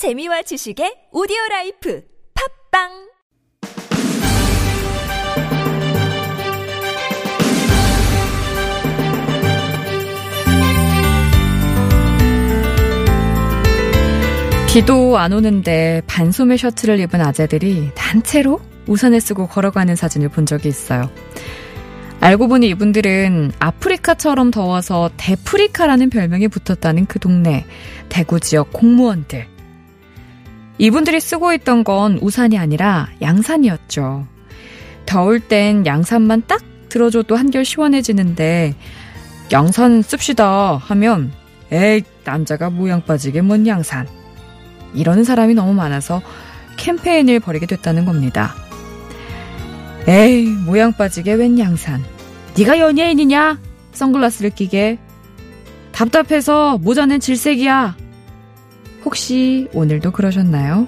재미와 지식의 오디오 라이프 팟빵 비도 안 오는데 반소매 셔츠를 입은 아재들이 단체로 우산을 쓰고 걸어가는 사진을 본 적이 있어요. 알고 보니 이분들은 아프리카처럼 더워서 대프리카라는 별명이 붙었다는 그 동네 대구 지역 공무원들. 이분들이 쓰고 있던 건 우산이 아니라 양산이었죠. 더울 땐 양산만 딱 들어줘도 한결 시원해지는데 양산 씁시다. 하면 에이 남자가 모양 빠지게 뭔 양산. 이러는 사람이 너무 많아서 캠페인을 벌이게 됐다는 겁니다. 에이 모양 빠지게 웬 양산. 네가 연예인이냐? 선글라스를 끼게. 답답해서 모자는 질색이야 혹시 오늘도 그러셨나요?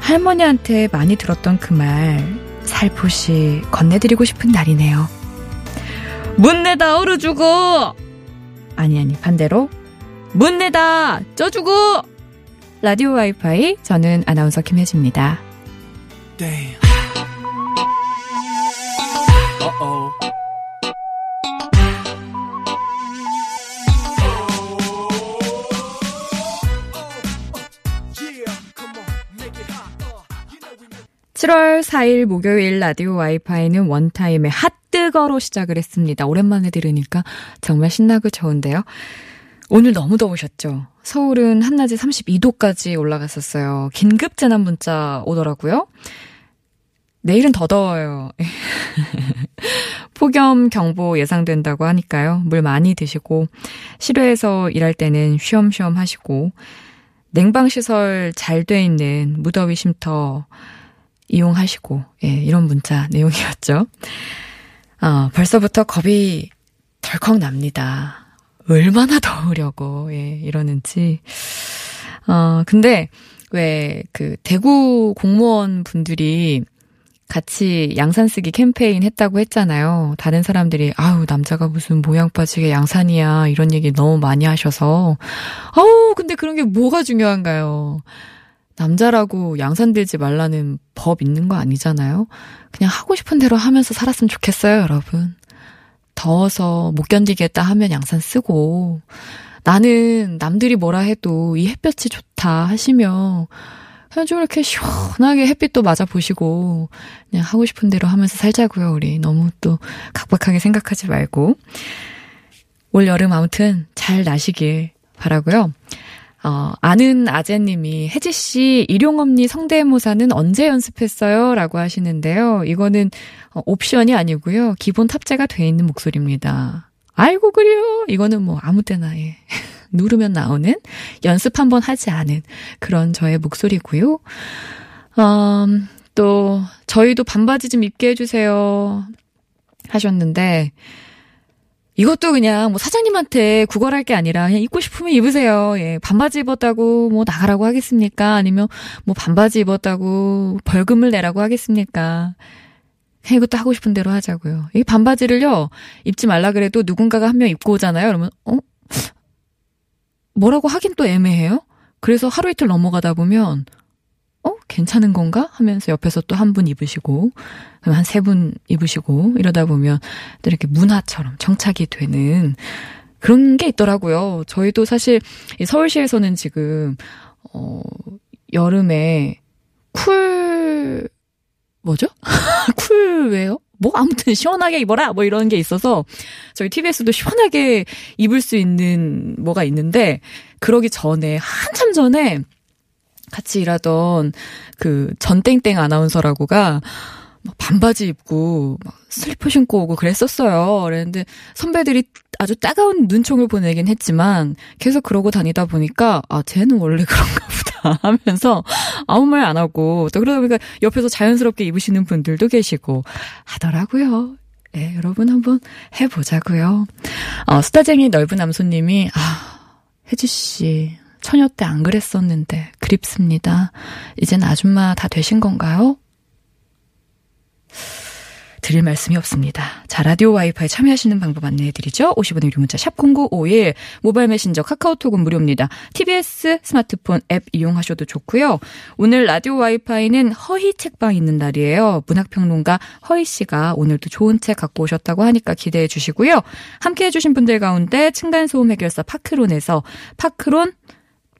할머니한테 많이 들었던 그 말 살포시 건네드리고 싶은 날이네요. 문 내다 얼어주고 아니 아니 반대로 문 내다 쪄주고 라디오 와이파이 저는 아나운서 김혜지입니다. Damn. Uh-oh. 7월 4일 목요일 라디오 와이파이는 원타임의 핫뜨거로 시작을 했습니다. 오랜만에 들으니까 정말 신나고 좋은데요. 오늘 너무 더우셨죠? 서울은 한낮에 32도까지 올라갔었어요. 긴급 재난 문자 오더라고요. 내일은 더 더워요. 폭염 경보 예상된다고 하니까요. 물 많이 드시고 실외에서 일할 때는 쉬엄쉬엄 하시고 냉방 시설 잘 돼 있는 무더위 쉼터 이용하시고, 예, 이런 문자 내용이었죠. 어, 벌써부터 겁이 덜컥 납니다. 얼마나 더우려고, 예, 이러는지. 어, 근데, 왜, 그, 대구 공무원 분들이 같이 양산 쓰기 캠페인 했다고 했잖아요. 다른 사람들이, 아우, 남자가 무슨 모양 빠지게 양산이야, 이런 얘기 너무 많이 하셔서, 아우, 근데 그런 게 뭐가 중요한가요? 남자라고 양산 들지 말라는 법 있는 거 아니잖아요? 그냥 하고 싶은 대로 하면서 살았으면 좋겠어요, 여러분. 더워서 못 견디겠다 하면 양산 쓰고, 나는 남들이 뭐라 해도 이 햇볕이 좋다 하시면, 그냥 좀 이렇게 시원하게 햇빛도 맞아 보시고, 그냥 하고 싶은 대로 하면서 살자고요, 우리. 너무 또 각박하게 생각하지 말고. 올 여름 아무튼 잘 나시길 바라고요. 어, 아는 아재님이 혜지 씨 일용엄니 성대모사는 언제 연습했어요? 라고 하시는데요. 이거는 어, 옵션이 아니고요. 기본 탑재가 돼 있는 목소리입니다. 아이고 그래요. 이거는 뭐 아무 때나 예. 누르면 나오는 연습 한번 하지 않은 그런 저의 목소리고요. 음, 또 저희도 반바지 좀 입게 해주세요 하셨는데 이것도 그냥 뭐 사장님한테 구걸할 게 아니라 그냥 입고 싶으면 입으세요. 예. 반바지 입었다고 뭐 나가라고 하겠습니까? 아니면 뭐 반바지 입었다고 벌금을 내라고 하겠습니까? 그냥 이것도 하고 싶은 대로 하자고요. 이 반바지를요, 입지 말라 그래도 누군가가 한 명 입고 오잖아요. 그러면, 어? 뭐라고 하긴 또 애매해요? 그래서 하루 이틀 넘어가다 보면, 어? 괜찮은 건가? 하면서 옆에서 또 한 분 입으시고, 그럼 한 세 분 입으시고, 이러다 보면 또 이렇게 문화처럼 정착이 되는 그런 게 있더라고요. 저희도 사실 이 서울시에서는 지금, 어, 여름에 cool, 뭐죠? cool wear? 뭐 아무튼 시원하게 입어라 뭐 이런 게 있어서 저희 TBS도 시원하게 입을 수 있는 뭐가 있는데 그러기 전에 한참 전에 같이 일하던 그 전땡땡 아나운서라고가 막 반바지 입고 막 슬리퍼 신고 오고 그랬었어요. 그랬는데 선배들이 아주 따가운 눈총을 보내긴 했지만 계속 그러고 다니다 보니까 아 쟤는 원래 그런가 보다 하면서 아무 말 안 하고 또 그러다 보니까 옆에서 자연스럽게 입으시는 분들도 계시고 하더라고요. 예, 여러분 한번 해보자고요. 어, 수다쟁이 넓은 남소님이 아 혜지 씨 처녀 때 안 그랬었는데 그립습니다. 이젠 아줌마 다 되신 건가요? 드릴 말씀이 없습니다. 자, 라디오 와이파이 참여하시는 방법 안내해드리죠. 50원의 유료 문자 샵 0951 모바일 메신저 카카오톡은 무료입니다. TBS 스마트폰 앱 이용하셔도 좋고요. 오늘 라디오 와이파이는 허희 책방 있는 날이에요. 문학평론가 허희 씨가 오늘도 좋은 책 갖고 오셨다고 하니까 기대해 주시고요. 함께 해 주신 분들 가운데 층간소음 해결사 파크론에서 파크론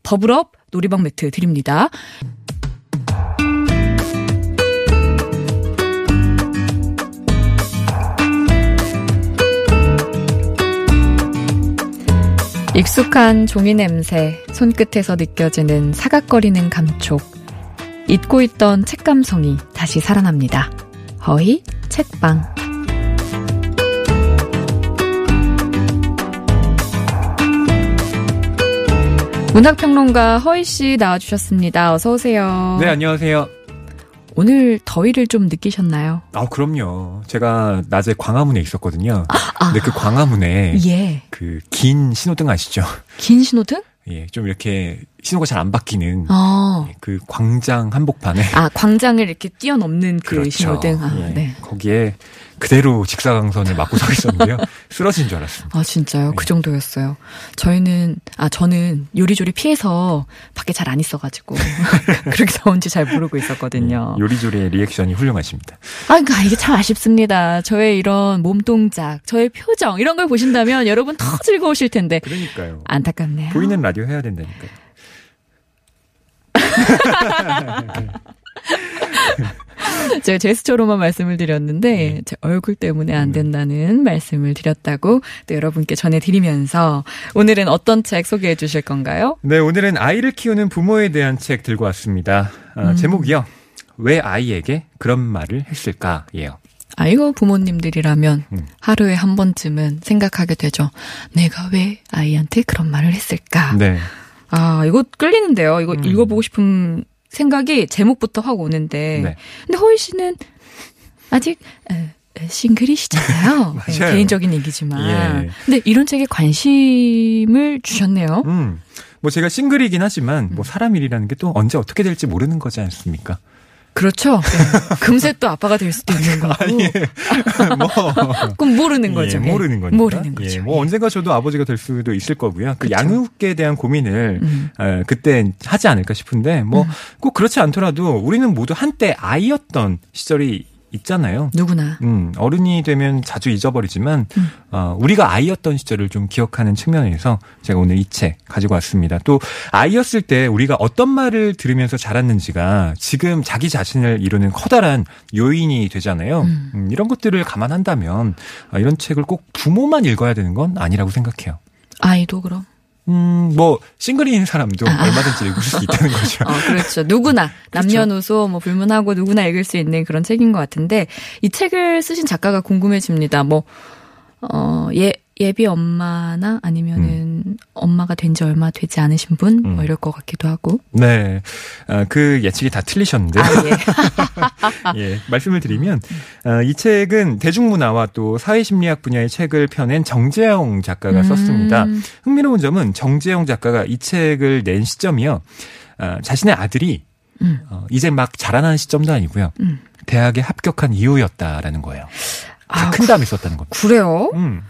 버블업 놀이방 매트 드립니다. 익숙한 종이 냄새, 손끝에서 느껴지는 사각거리는 감촉. 잊고 있던 책 감성이 다시 살아납니다. 허희 책방. 문학평론가 허희 씨 나와주셨습니다. 어서 오세요. 네, 안녕하세요. 오늘 더위를 좀 느끼셨나요? 아, 그럼요. 제가 낮에 광화문에 있었거든요. 아, 근데 그 광화문에 예. 그 긴 신호등 아시죠? 긴 신호등? 예, 좀 이렇게 신호가 잘 안 바뀌는 어. 그 광장 한복판에 아, 광장을 이렇게 뛰어넘는 그 그렇죠. 신호등. 아, 예, 네. 거기에 그대로 직사광선을 맞고 서 있었는데요. 쓰러진 줄 알았습니다. 아, 진짜요? 그 네. 정도였어요. 저희는, 아, 저는 요리조리 피해서 밖에 잘 안 있어가지고. 그렇게 더운지 잘 모르고 있었거든요. 예, 요리조리의 리액션이 훌륭하십니다. 아, 그러니까 이게 참 아쉽습니다. 저의 이런 몸동작, 저의 표정, 이런 걸 보신다면 여러분 더 즐거우실 텐데. 그러니까요. 안타깝네요. 보이는 라디오 해야 된다니까요. 제가 제스처로만 말씀을 드렸는데 네. 제 얼굴 때문에 안 네. 된다는 말씀을 드렸다고 또 여러분께 전해드리면서 오늘은 어떤 책 소개해 주실 건가요? 네, 오늘은 아이를 키우는 부모에 대한 책 들고 왔습니다. 아, 음. 제목이요. 왜 아이에게 그런 말을 했을까예요. 아, 이거 부모님들이라면 음. 하루에 한 번쯤은 생각하게 되죠. 내가 왜 아이한테 그런 말을 했을까? 네. 아, 이거 끌리는데요. 이거 음. 읽어보고 싶은 생각이 제목부터 확 오는데. 네. 근데 허희 씨는 아직 싱글이시잖아요. 네, 맞아요. 개인적인 얘기지만. 예. 근데 이런 책에 관심을 주셨네요. 음. 뭐 제가 싱글이긴 하지만 뭐 사람 일이라는 게 또 언제 어떻게 될지 모르는 거지 않습니까? 그렇죠. 네. 금세 또 아빠가 될 수도 있는 거고. 뭐 그럼 모르는 거죠. 예, 예. 모르는 거니까. 모르는 거죠. 예, 뭐 예. 언젠가 저도 아버지가 될 수도 있을 거고요. 그 그쵸. 양육에 대한 고민을 음. 어, 그때 하지 않을까 싶은데 뭐꼭 그렇지 않더라도 우리는 모두 한때 아이였던 시절이 있잖아요. 누구나. 음, 어른이 되면 자주 잊어버리지만, 음. 어, 우리가 아이였던 시절을 좀 기억하는 측면에서 제가 오늘 이 책 가지고 왔습니다. 또, 아이였을 때 우리가 어떤 말을 들으면서 자랐는지가 지금 자기 자신을 이루는 커다란 요인이 되잖아요. 음. 음, 이런 것들을 감안한다면, 어, 이런 책을 꼭 부모만 읽어야 되는 건 아니라고 생각해요. 아이도 그럼. 음, 뭐, 싱글인 사람도 아. 얼마든지 읽을 수 있다는 거죠. 어, 그렇죠. 누구나 그렇죠. 남녀노소 뭐 불문하고 누구나 읽을 수 있는 그런 책인 것 같은데 이 책을 쓰신 작가가 궁금해집니다. 뭐 어, 예 예비 엄마나 아니면은 엄마가 된 지 얼마 되지 않으신 분뭐 음. 이럴 것 같기도 하고. 네. 어, 그 예측이 다 틀리셨는데. 아 예. 예, 말씀을 드리면 어, 이 책은 대중문화와 또 사회심리학 분야의 책을 펴낸 정재영 작가가 음. 썼습니다. 흥미로운 점은 정재영 작가가 이 책을 낸 시점이요. 어, 자신의 아들이 음. 어, 이제 막 자라나는 시점도 아니고요. 음. 대학에 합격한 이후였다라는 거예요. 아, 큰 다음에 썼다는 겁니다. 그래요? 음.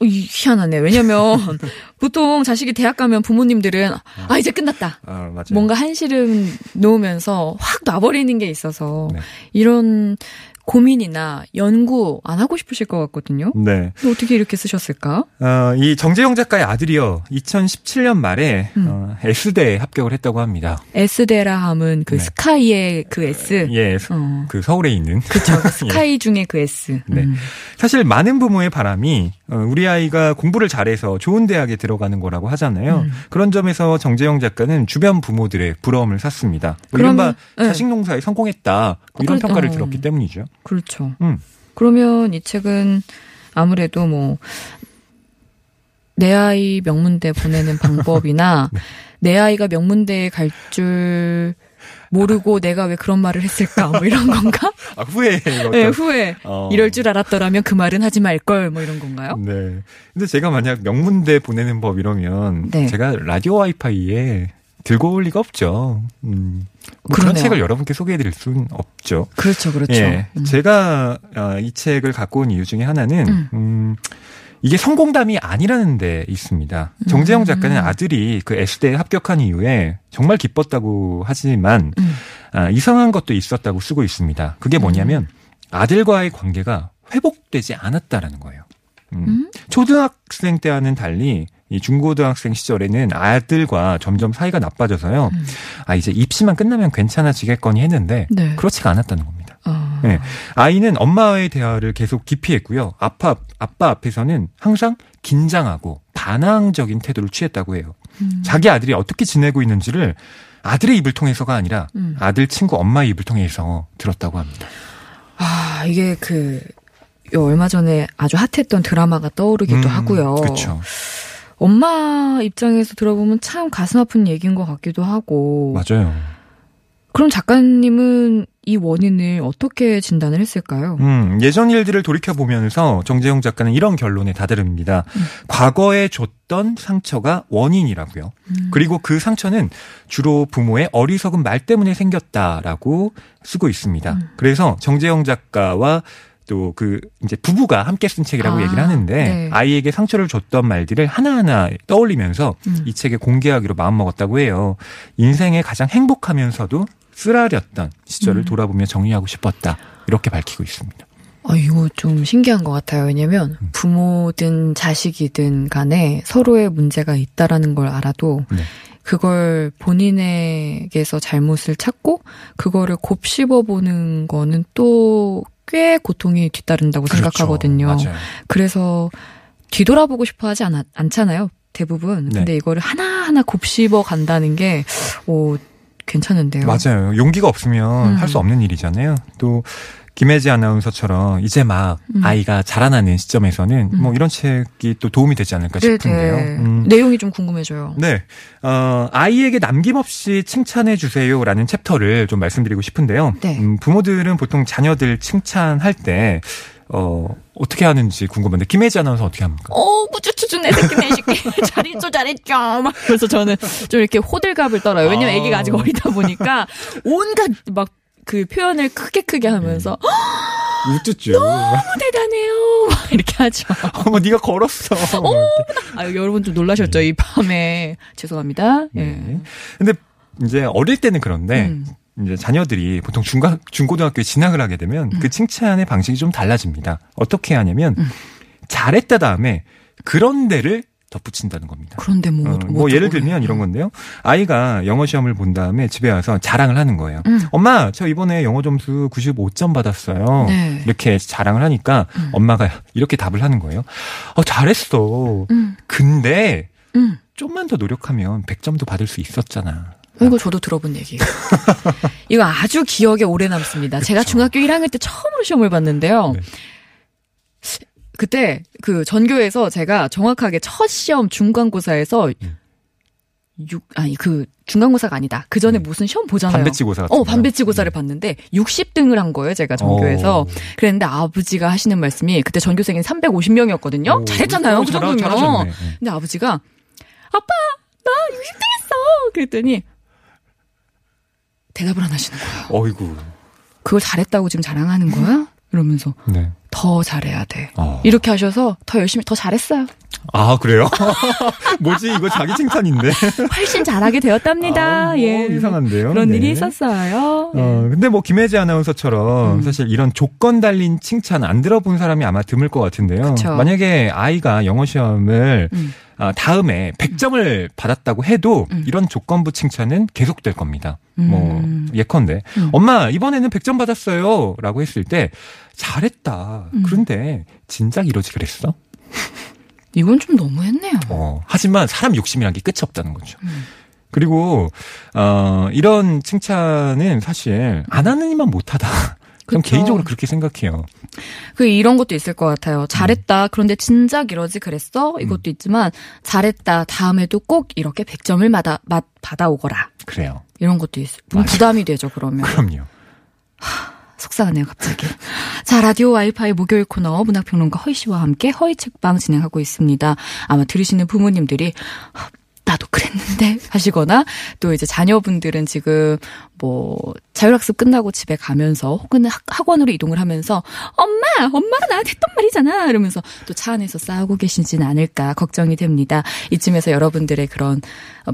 어, 이- 희한하네. 왜냐면 보통 자식이 대학 가면 부모님들은 아 이제 끝났다. 아. 뭔가 한시름 놓으면서 확 놔버리는 게 있어서 네. 이런 고민이나 연구 안 하고 싶으실 것 같거든요. 네. 근데 어떻게 이렇게 쓰셨을까? 어, 이 정재영 작가의 아들이요. 2017년 말에 음. 어, S대에 합격을 했다고 합니다. S대라 함은 그 네. 스카이의 그 S. 예. 어. 그 서울에 있는 그쵸. 그 스카이 중에 그 S. 네. 음. 사실 많은 부모의 바람이 어, 우리 아이가 공부를 잘해서 좋은 대학에 들어가는 거라고 하잖아요. 음. 그런 점에서 정재영 작가는 주변 부모들의 부러움을 샀습니다. 뭐 그러면- 이른바 네. 자식 농사에 성공했다. 뭐 이런 그래- 평가를 어. 들었기 때문이죠. 그렇죠. 음. 그러면 이 책은 아무래도 뭐, 내 아이 명문대 보내는 방법이나, 네. 내 아이가 명문대에 갈 줄 모르고 내가 왜 그런 말을 했을까, 뭐 이런 건가? 아, 후에 이거 네, 후에. 어. 이럴 줄 알았더라면 그 말은 하지 말걸, 뭐 이런 건가요? 네. 근데 제가 만약 명문대 보내는 법 이러면 네. 제가 라디오 와이파이에 들고 올 리가 없죠. 음. 뭐 그런. 책을 여러분께 소개해드릴 수는 없죠. 그렇죠, 그렇죠. 예, 음. 제가 어, 이 책을 갖고 온 이유 중에 하나는 음. 음, 이게 성공담이 아니라는 데 있습니다. 정재영 음. 작가는 아들이 그 S대에 합격한 이후에 정말 기뻤다고 하지만 음. 아, 이상한 것도 있었다고 쓰고 있습니다. 그게 뭐냐면 아들과의 관계가 회복되지 않았다라는 거예요. 음. 음? 초등학생 때와는 달리 이 중고등학생 시절에는 아들과 점점 사이가 나빠져서요. 음. 아 이제 입시만 끝나면 괜찮아지겠거니 했는데 네. 그렇지가 않았다는 겁니다. 어. 네. 아이는 엄마와의 대화를 계속 기피했고요. 아빠 아빠 앞에서는 항상 긴장하고 반항적인 태도를 취했다고 해요. 음. 자기 아들이 어떻게 지내고 있는지를 아들의 입을 통해서가 아니라 음. 아들 친구 엄마의 입을 통해서 들었다고 합니다. 아, 이게 그, 요 얼마 전에 아주 핫했던 드라마가 떠오르기도 하고요. 그렇죠. 엄마 입장에서 들어보면 참 가슴 아픈 얘기인 것 같기도 하고. 맞아요. 그럼 작가님은 이 원인을 어떻게 진단을 했을까요? 음, 예전 일들을 돌이켜 보면서 정재영 작가는 이런 결론에 다다릅니다. 음. 과거에 줬던 상처가 원인이라고요. 음. 그리고 그 상처는 주로 부모의 어리석은 말 때문에 생겼다라고 쓰고 있습니다. 음. 그래서 정재영 작가와 또 그 이제 부부가 함께 쓴 책이라고 아, 얘기를 하는데 네. 아이에게 상처를 줬던 말들을 하나하나 떠올리면서 음. 이 책에 공개하기로 마음먹었다고 해요. 인생에 가장 행복하면서도 쓰라렸던 시절을 음. 돌아보며 정리하고 싶었다. 이렇게 밝히고 있습니다. 아, 이거 좀 신기한 것 같아요. 왜냐면 음. 부모든 자식이든 간에 서로의 문제가 있다라는 걸 알아도 네. 그걸 본인에게서 잘못을 찾고 그거를 곱씹어 보는 거는 또 꽤 고통이 뒤따른다고 생각하거든요. 그렇죠. 맞아요. 그래서 뒤돌아보고 싶어 하지 않, 않잖아요. 대부분. 네. 근데 이거를 하나하나 곱씹어 간다는 게, 오, 괜찮은데요. 맞아요. 용기가 없으면 음. 할수 없는 일이잖아요. 또 김혜지 아나운서처럼 이제 막 음. 아이가 자라나는 시점에서는 음. 뭐 이런 책이 또 도움이 되지 않을까 싶은데요. 네네. 음. 내용이 좀 궁금해져요. 네. 어, 아이에게 남김없이 칭찬해 주세요라는 챕터를 좀 말씀드리고 싶은데요. 네. 음, 부모들은 보통 자녀들 칭찬할 때 어, 어떻게 하는지 궁금한데 김혜지 아나운서 어떻게 합니까? 어, 꾸쭈쭈쭈 내 새끼 내 새끼 잘했죠 잘했죠 막 그래서 저는 좀 이렇게 호들갑을 떨어요. 왜냐면 아. 애기가 아직 어리다 보니까 온갖 막 그 표현을 크게 크게 하면서 우쭈쭈. 너무 대단해요 막 이렇게 하죠. 어머 네가 걸었어. 아 여러분 좀 놀라셨죠 이 밤에 죄송합니다. 예. 네. 근데 이제 어릴 때는 그런데 음. 이제 자녀들이 보통 중가, 중고등학교에 진학을 하게 되면 그 칭찬의 방식이 좀 달라집니다. 어떻게 하냐면 음. 잘했다 다음에 그런 데를 덧붙인다는 겁니다. 그런데 뭐, 어, 뭐뭐 예를 들면 이런 건데요. 아이가 영어 시험을 본 다음에 집에 와서 자랑을 하는 거예요. 음. 엄마, 저 이번에 영어 점수 95점 받았어요. 네. 이렇게 자랑을 하니까 음. 엄마가 이렇게 답을 하는 거예요. 어, 잘했어. 음, 근데 음. 좀만 더 노력하면 100점도 받을 수 있었잖아. 이거 저도 들어본 얘기예요. 이거 아주 기억에 오래 남습니다. 제가 중학교 1학년 때 처음으로 시험을 봤는데요. 네. 그때 그 전교에서 제가 정확하게 첫 시험 중간고사에서 음. 육 아니 그 중간고사가 아니다. 그 전에 음. 무슨 시험 보잖아요. 반배치고사 어? 반배치고사를 음. 봤는데 60등을 한 거예요, 제가 전교에서. 오. 그랬는데 아버지가 하시는 말씀이 그때 전교생이 350명이었거든요. 오, 잘했잖아요. 오, 그 잘하- 정도면. 잘하셨네. 근데 아버지가 아빠 나 60등 했어. 그랬더니 대답을 안 하시는 거예요. 어이구. 그걸 잘했다고 지금 자랑하는 거야? 이러면서 네. 더 잘해야 돼. 어. 이렇게 하셔서 더 열심히 더 잘했어요. 아, 그래요? 뭐지? 이거 자기 칭찬인데. 훨씬 잘하게 되었답니다. 아, 뭐 예. 이상한데요. 그런 네. 일이 있었어요. 예. 어, 근데 뭐 김혜지 아나운서처럼 음. 사실 이런 조건 달린 칭찬 안 들어본 사람이 아마 드물 것 같은데요. 그쵸. 만약에 아이가 영어 시험을 음. 아, 다음에 100점을 받았다고 해도 음. 이런 조건부 칭찬은 계속될 겁니다. 음. 뭐 예컨대 음. 엄마 이번에는 100점 받았어요라고 했을 때 잘했다. 음. 그런데 진작 이러지 그랬어? 이건 좀 너무했네요. 어, 하지만 사람 욕심이란 게 끝이 없다는 거죠. 음. 그리고 어, 이런 칭찬은 사실 안 하는 이만 못하다. 전 그쵸. 개인적으로 그렇게 생각해요. 그 이런 것도 있을 것 같아요. 잘했다. 그런데 진작 이러지 그랬어? 이것도 있지만 잘했다. 다음에도 꼭 이렇게 100점을 받아, 맛 받아오거라. 그래요. 이런 것도. 맞아요. 부담이 되죠, 그러면. 그럼요. 속상하네요, 갑자기. 자, 라디오 와이파이 목요일 코너 문학평론가 허희 씨와 함께 허희 책방 진행하고 있습니다. 아마 들으시는 부모님들이 하시거나 또 이제 자녀분들은 지금 뭐 자율학습 끝나고 집에 가면서 혹은 학- 학원으로 이동을 하면서 엄마, 엄마가 나한테 했던 말이잖아 이러면서 또 차 안에서 싸우고 계시진 않을까 걱정이 됩니다. 이쯤에서 여러분들의 그런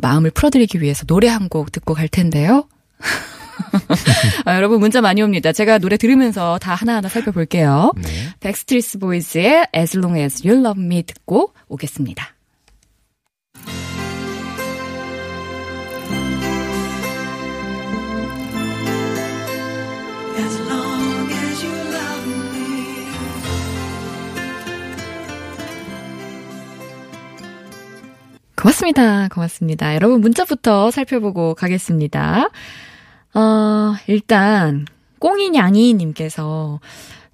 마음을 풀어드리기 위해서 노래 한 곡 듣고 갈 텐데요. 아, 여러분 문자 많이 옵니다. 제가 노래 들으면서 다 하나하나 살펴볼게요. 네. 백스트리트 보이즈의 As Long As You Love Me 듣고 오겠습니다. 고맙습니다. 고맙습니다. 여러분 문자부터 살펴보고 가겠습니다. 어, 일단 꽁이냥이님께서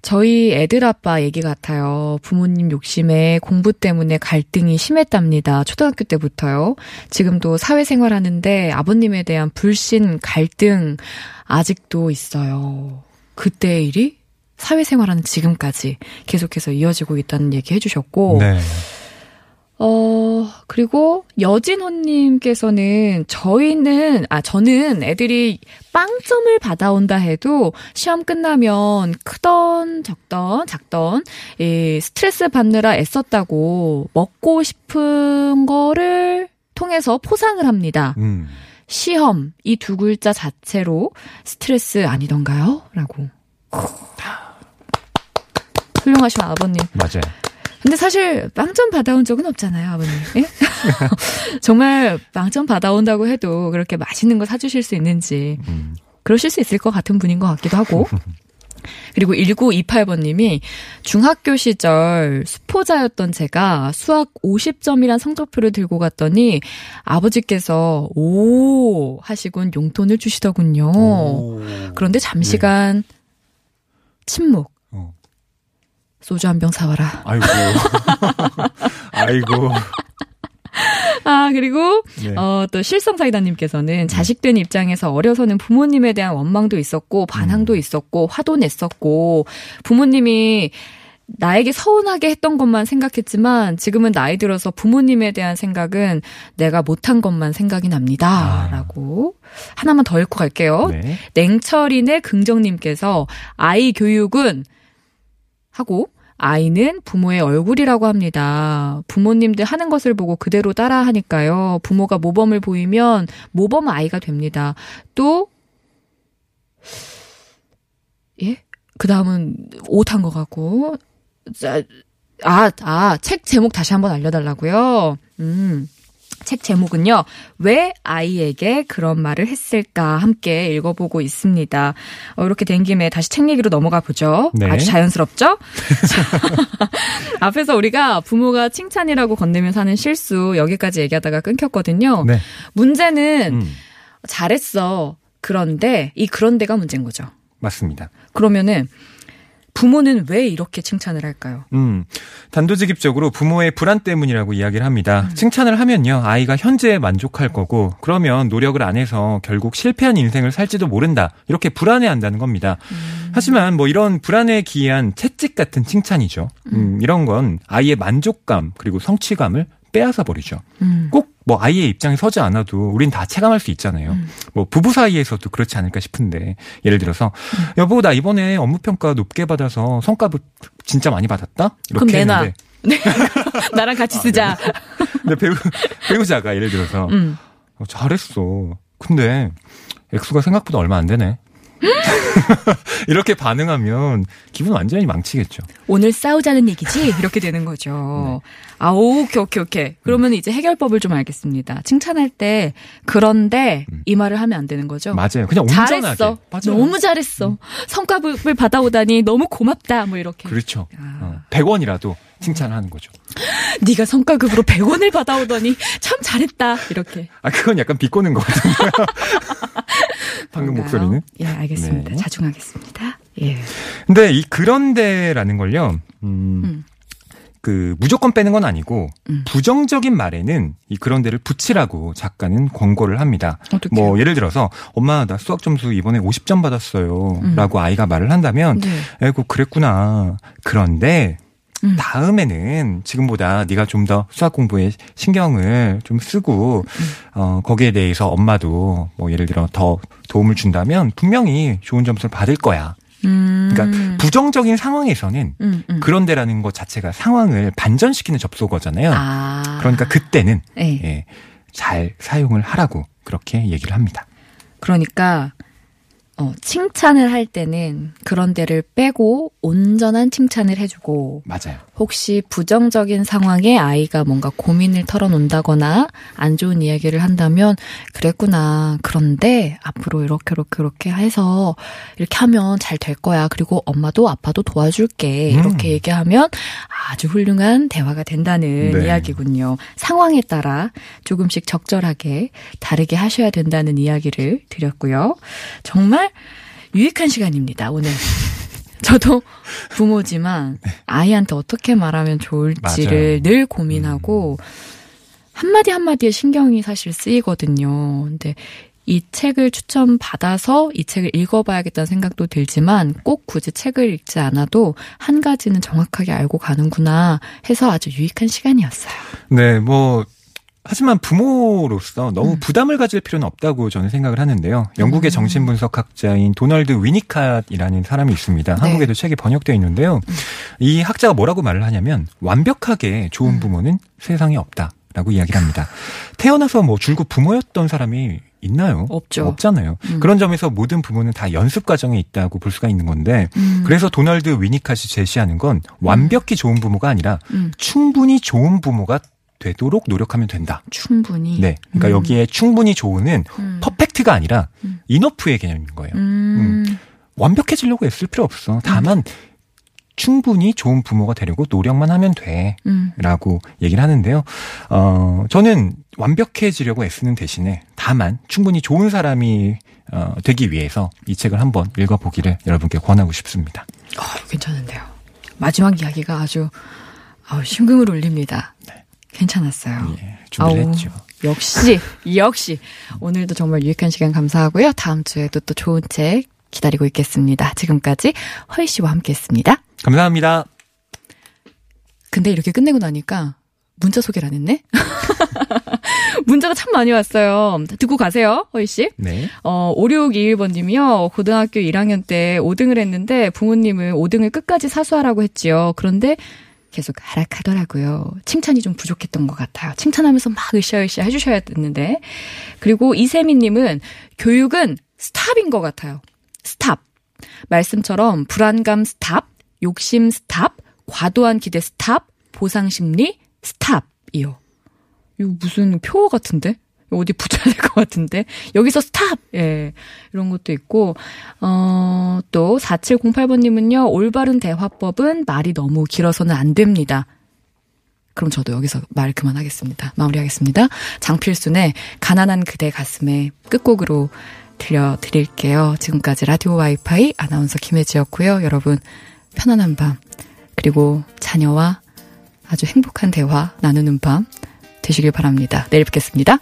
저희 애들 아빠 얘기 같아요. 부모님 욕심에 공부 때문에 갈등이 심했답니다. 초등학교 때부터요. 지금도 사회생활 하는데 아버님에 대한 불신, 갈등 아직도 있어요. 그때의 일이 사회생활하는 지금까지 계속해서 이어지고 있다는 얘기 해주셨고 네. 어, 그리고 여진호님께서는 저희는, 아, 저는 애들이 빵점을 받아온다 해도 시험 끝나면 크던, 적던, 작던, 이 스트레스 받느라 애썼다고 먹고 싶은 거를 통해서 포상을 합니다. 음. 시험, 이 두 글자 자체로 스트레스 아니던가요? 라고. 훌륭하신 아버님. 맞아요. 근데 사실 빵점 받아온 적은 없잖아요, 아버님. 예? 정말 빵점 받아온다고 해도 그렇게 맛있는 거 사주실 수 있는지 음. 그러실 수 있을 것 같은 분인 것 같기도 하고. 그리고 1928번님이 중학교 시절 수포자였던 제가 수학 50점이란 성적표를 들고 갔더니 아버지께서 오 하시곤 용돈을 주시더군요. 오. 그런데 잠시간 침묵. 어. 소주 한 병 사와라. 아이고. 아이고. 아, 그리고, 네. 어, 또 실성사이다님께서는 자식된 입장에서 어려서는 부모님에 대한 원망도 있었고, 반항도 있었고, 화도 냈었고, 부모님이 나에게 서운하게 했던 것만 생각했지만, 지금은 나이 들어서 부모님에 대한 생각은 내가 못한 것만 생각이 납니다. 아. 라고. 하나만 더 읽고 갈게요. 네. 냉철인의 긍정님께서 아이 교육은 하고 아이는 부모의 얼굴이라고 합니다. 부모님들 하는 것을 보고 그대로 따라 하니까요. 부모가 모범을 보이면 모범 아이가 됩니다. 또, 예? 그 다음은 오탄 것 같고. 자, 아, 아, 책 제목 다시 한번 알려달라고요. 음. 책 제목은요. 왜 아이에게 그런 말을 했을까 함께 읽어보고 있습니다. 어, 이렇게 된 김에 다시 책 얘기로 넘어가 보죠. 네. 아주 자연스럽죠? 자, 앞에서 우리가 부모가 칭찬이라고 건네면서 하는 실수 여기까지 얘기하다가 끊겼거든요. 네. 문제는 음. 잘했어. 그런데 이 그런데가 문제인 거죠. 맞습니다. 그러면은 부모는 왜 이렇게 칭찬을 할까요? 음, 단도직입적으로 부모의 불안 때문이라고 이야기를 합니다. 음. 칭찬을 하면요, 아이가 현재에 만족할 거고, 그러면 노력을 안 해서 결국 실패한 인생을 살지도 모른다. 이렇게 불안해한다는 겁니다. 음. 하지만 뭐 이런 불안에 기이한 채찍 같은 칭찬이죠. 음, 이런 건 아이의 만족감 그리고 성취감을 빼앗아 버리죠. 음. 꼭뭐 아이의 입장에 서지 않아도 우린 다 체감할 수 있잖아요. 음. 뭐 부부 사이에서도 그렇지 않을까 싶은데 예를 들어서 여보 나 이번에 업무 평가 높게 받아서 성과급 진짜 많이 받았다. 그럼 이렇게 내놔. 했는데 나랑 같이 쓰자. 근데 배우 배우자가 예를 들어서 음. 어, 잘했어. 근데 액수가 생각보다 얼마 안 되네. 이렇게 반응하면 기분 완전히 망치겠죠. 오늘 싸우자는 얘기지? 이렇게 되는 거죠. 아, 오케이, 오케이, 오케이. 그러면 이제 해결법을 좀 알겠습니다. 칭찬할 때, 그런데 이 말을 하면 안 되는 거죠. 맞아요. 그냥 온전하게. 잘했어. 맞아요. 너무 잘했어. 성과급을 받아오다니 너무 고맙다. 뭐 이렇게. 그렇죠. 아. 어, 100원이라도 칭찬하는 거죠. 네가 성과급으로 100원을 받아오더니 참 잘했다. 이렇게. 아 그건 약간 비꼬는 것 같은데요. 방금 그런가요? 목소리는. 예, 알겠습니다. 네. 자중하겠습니다. 예. 근데 이 그런데라는 걸요. 음, 음. 그 무조건 빼는 건 아니고 음. 부정적인 말에는 이 그런 데를 붙이라고 작가는 권고를 합니다. 어떻게? 뭐 예를 들어서 엄마 나 수학 점수 이번에 50점 받았어요라고 아이가 말을 한다면 네. 에고 그랬구나. 그런데 음. 다음에는 지금보다 네가 좀 더 수학 공부에 신경을 좀 쓰고 음. 어 거기에 대해서 엄마도 뭐 예를 들어 더 도움을 준다면 분명히 좋은 점수를 받을 거야. 음. 그러니까 부정적인 상황에서는 음, 음. 그런데라는 것 자체가 상황을 반전시키는 접속어잖아요. 아. 그러니까 그때는 네. 예, 잘 사용을 하라고 그렇게 얘기를 합니다. 그러니까 어, 칭찬을 할 때는 그런 데를 빼고 온전한 칭찬을 해주고 맞아요. 혹시 부정적인 상황에 아이가 뭔가 고민을 털어놓는다거나 안 좋은 이야기를 한다면 그랬구나. 그런데 앞으로 이렇게 이렇게 이렇게 해서 이렇게 하면 잘 될 거야. 그리고 엄마도 아빠도 도와줄게. 음. 이렇게 얘기하면 아주 훌륭한 대화가 된다는 네. 이야기군요. 상황에 따라 조금씩 적절하게 다르게 하셔야 된다는 이야기를 드렸고요. 정말 유익한 시간입니다. 오늘. 저도 부모지만 아이한테 어떻게 말하면 좋을지를 맞아요. 음. 늘 고민하고 한마디 한마디에 신경이 사실 쓰이거든요. 근데 이 책을 추천받아서 이 책을 읽어봐야겠다는 생각도 들지만 꼭 굳이 책을 읽지 않아도 한 가지는 정확하게 알고 가는구나 해서 아주 유익한 시간이었어요. 네, 뭐 하지만 부모로서 너무 음. 부담을 가질 필요는 없다고 저는 생각을 하는데요. 영국의 음. 정신분석학자인 도널드 위니캇이라는 사람이 있습니다. 네. 한국에도 책이 번역되어 있는데요. 이 학자가 뭐라고 말을 하냐면 완벽하게 좋은 음. 부모는 세상에 없다 라고 이야기를 합니다. 태어나서 뭐 줄곧 부모였던 사람이 있나요? 없죠. 없잖아요. 음. 그런 점에서 모든 부모는 다 연습 과정에 있다고 볼 수가 있는 건데 음. 그래서 도널드 위니캇이 제시하는 건 완벽히 좋은 부모가 아니라 음, 충분히 좋은 부모가 되도록 노력하면 된다. 충분히. 네. 그러니까 음. 여기에 충분히 좋은은 음. 퍼펙트가 아니라 음. 이너프의 개념인 거예요. 음. 완벽해지려고 애쓸 필요 없어. 다만 충분히 좋은 부모가 되려고 노력만 하면 돼. 음. 라고 얘기를 하는데요. 어, 저는 완벽해지려고 애쓰는 대신에 다만 충분히 좋은 사람이 어, 되기 위해서 이 책을 한번 읽어보기를 여러분께 권하고 싶습니다. 어, 괜찮은데요. 마지막 이야기가 아주 아우, 심금을 울립니다. 괜찮았어요. 예, 준비를 아우, 했죠. 역시, 역시. 오늘도 정말 유익한 시간 감사하고요. 다음 주에도 또 좋은 책 기다리고 있겠습니다. 지금까지 허희 씨와 함께 했습니다. 감사합니다. 근데 이렇게 끝내고 나니까 문자 소개를 안 했네? 문자가 참 많이 왔어요. 듣고 가세요, 허희 씨. 네. 어, 5621번님이요. 고등학교 1학년 때 5등을 했는데 부모님은 5등을 끝까지 사수하라고 했지요. 그런데 계속 하락하더라고요. 칭찬이 좀 부족했던 것 같아요. 칭찬하면서 막 으쌰으쌰 해주셔야 됐는데. 그리고 이세미님은 교육은 스탑인 것 같아요. 스탑. 말씀처럼 불안감 스탑, 욕심 스탑, 과도한 기대 스탑, 보상 심리 스탑이요. 이거 무슨 표어 같은데? 어디 붙여야 될 것 같은데? 여기서 스탑! 예. 이런 것도 있고, 어, 또, 4708번님은요, 올바른 대화법은 말이 너무 길어서는 안 됩니다. 그럼 저도 여기서 말 그만하겠습니다. 마무리하겠습니다. 장필순의 가난한 그대 가슴에 끝곡으로 들려드릴게요. 지금까지 라디오 와이파이 아나운서 김혜지였고요. 여러분, 편안한 밤, 그리고 자녀와 아주 행복한 대화 나누는 밤 되시길 바랍니다. 내일 뵙겠습니다.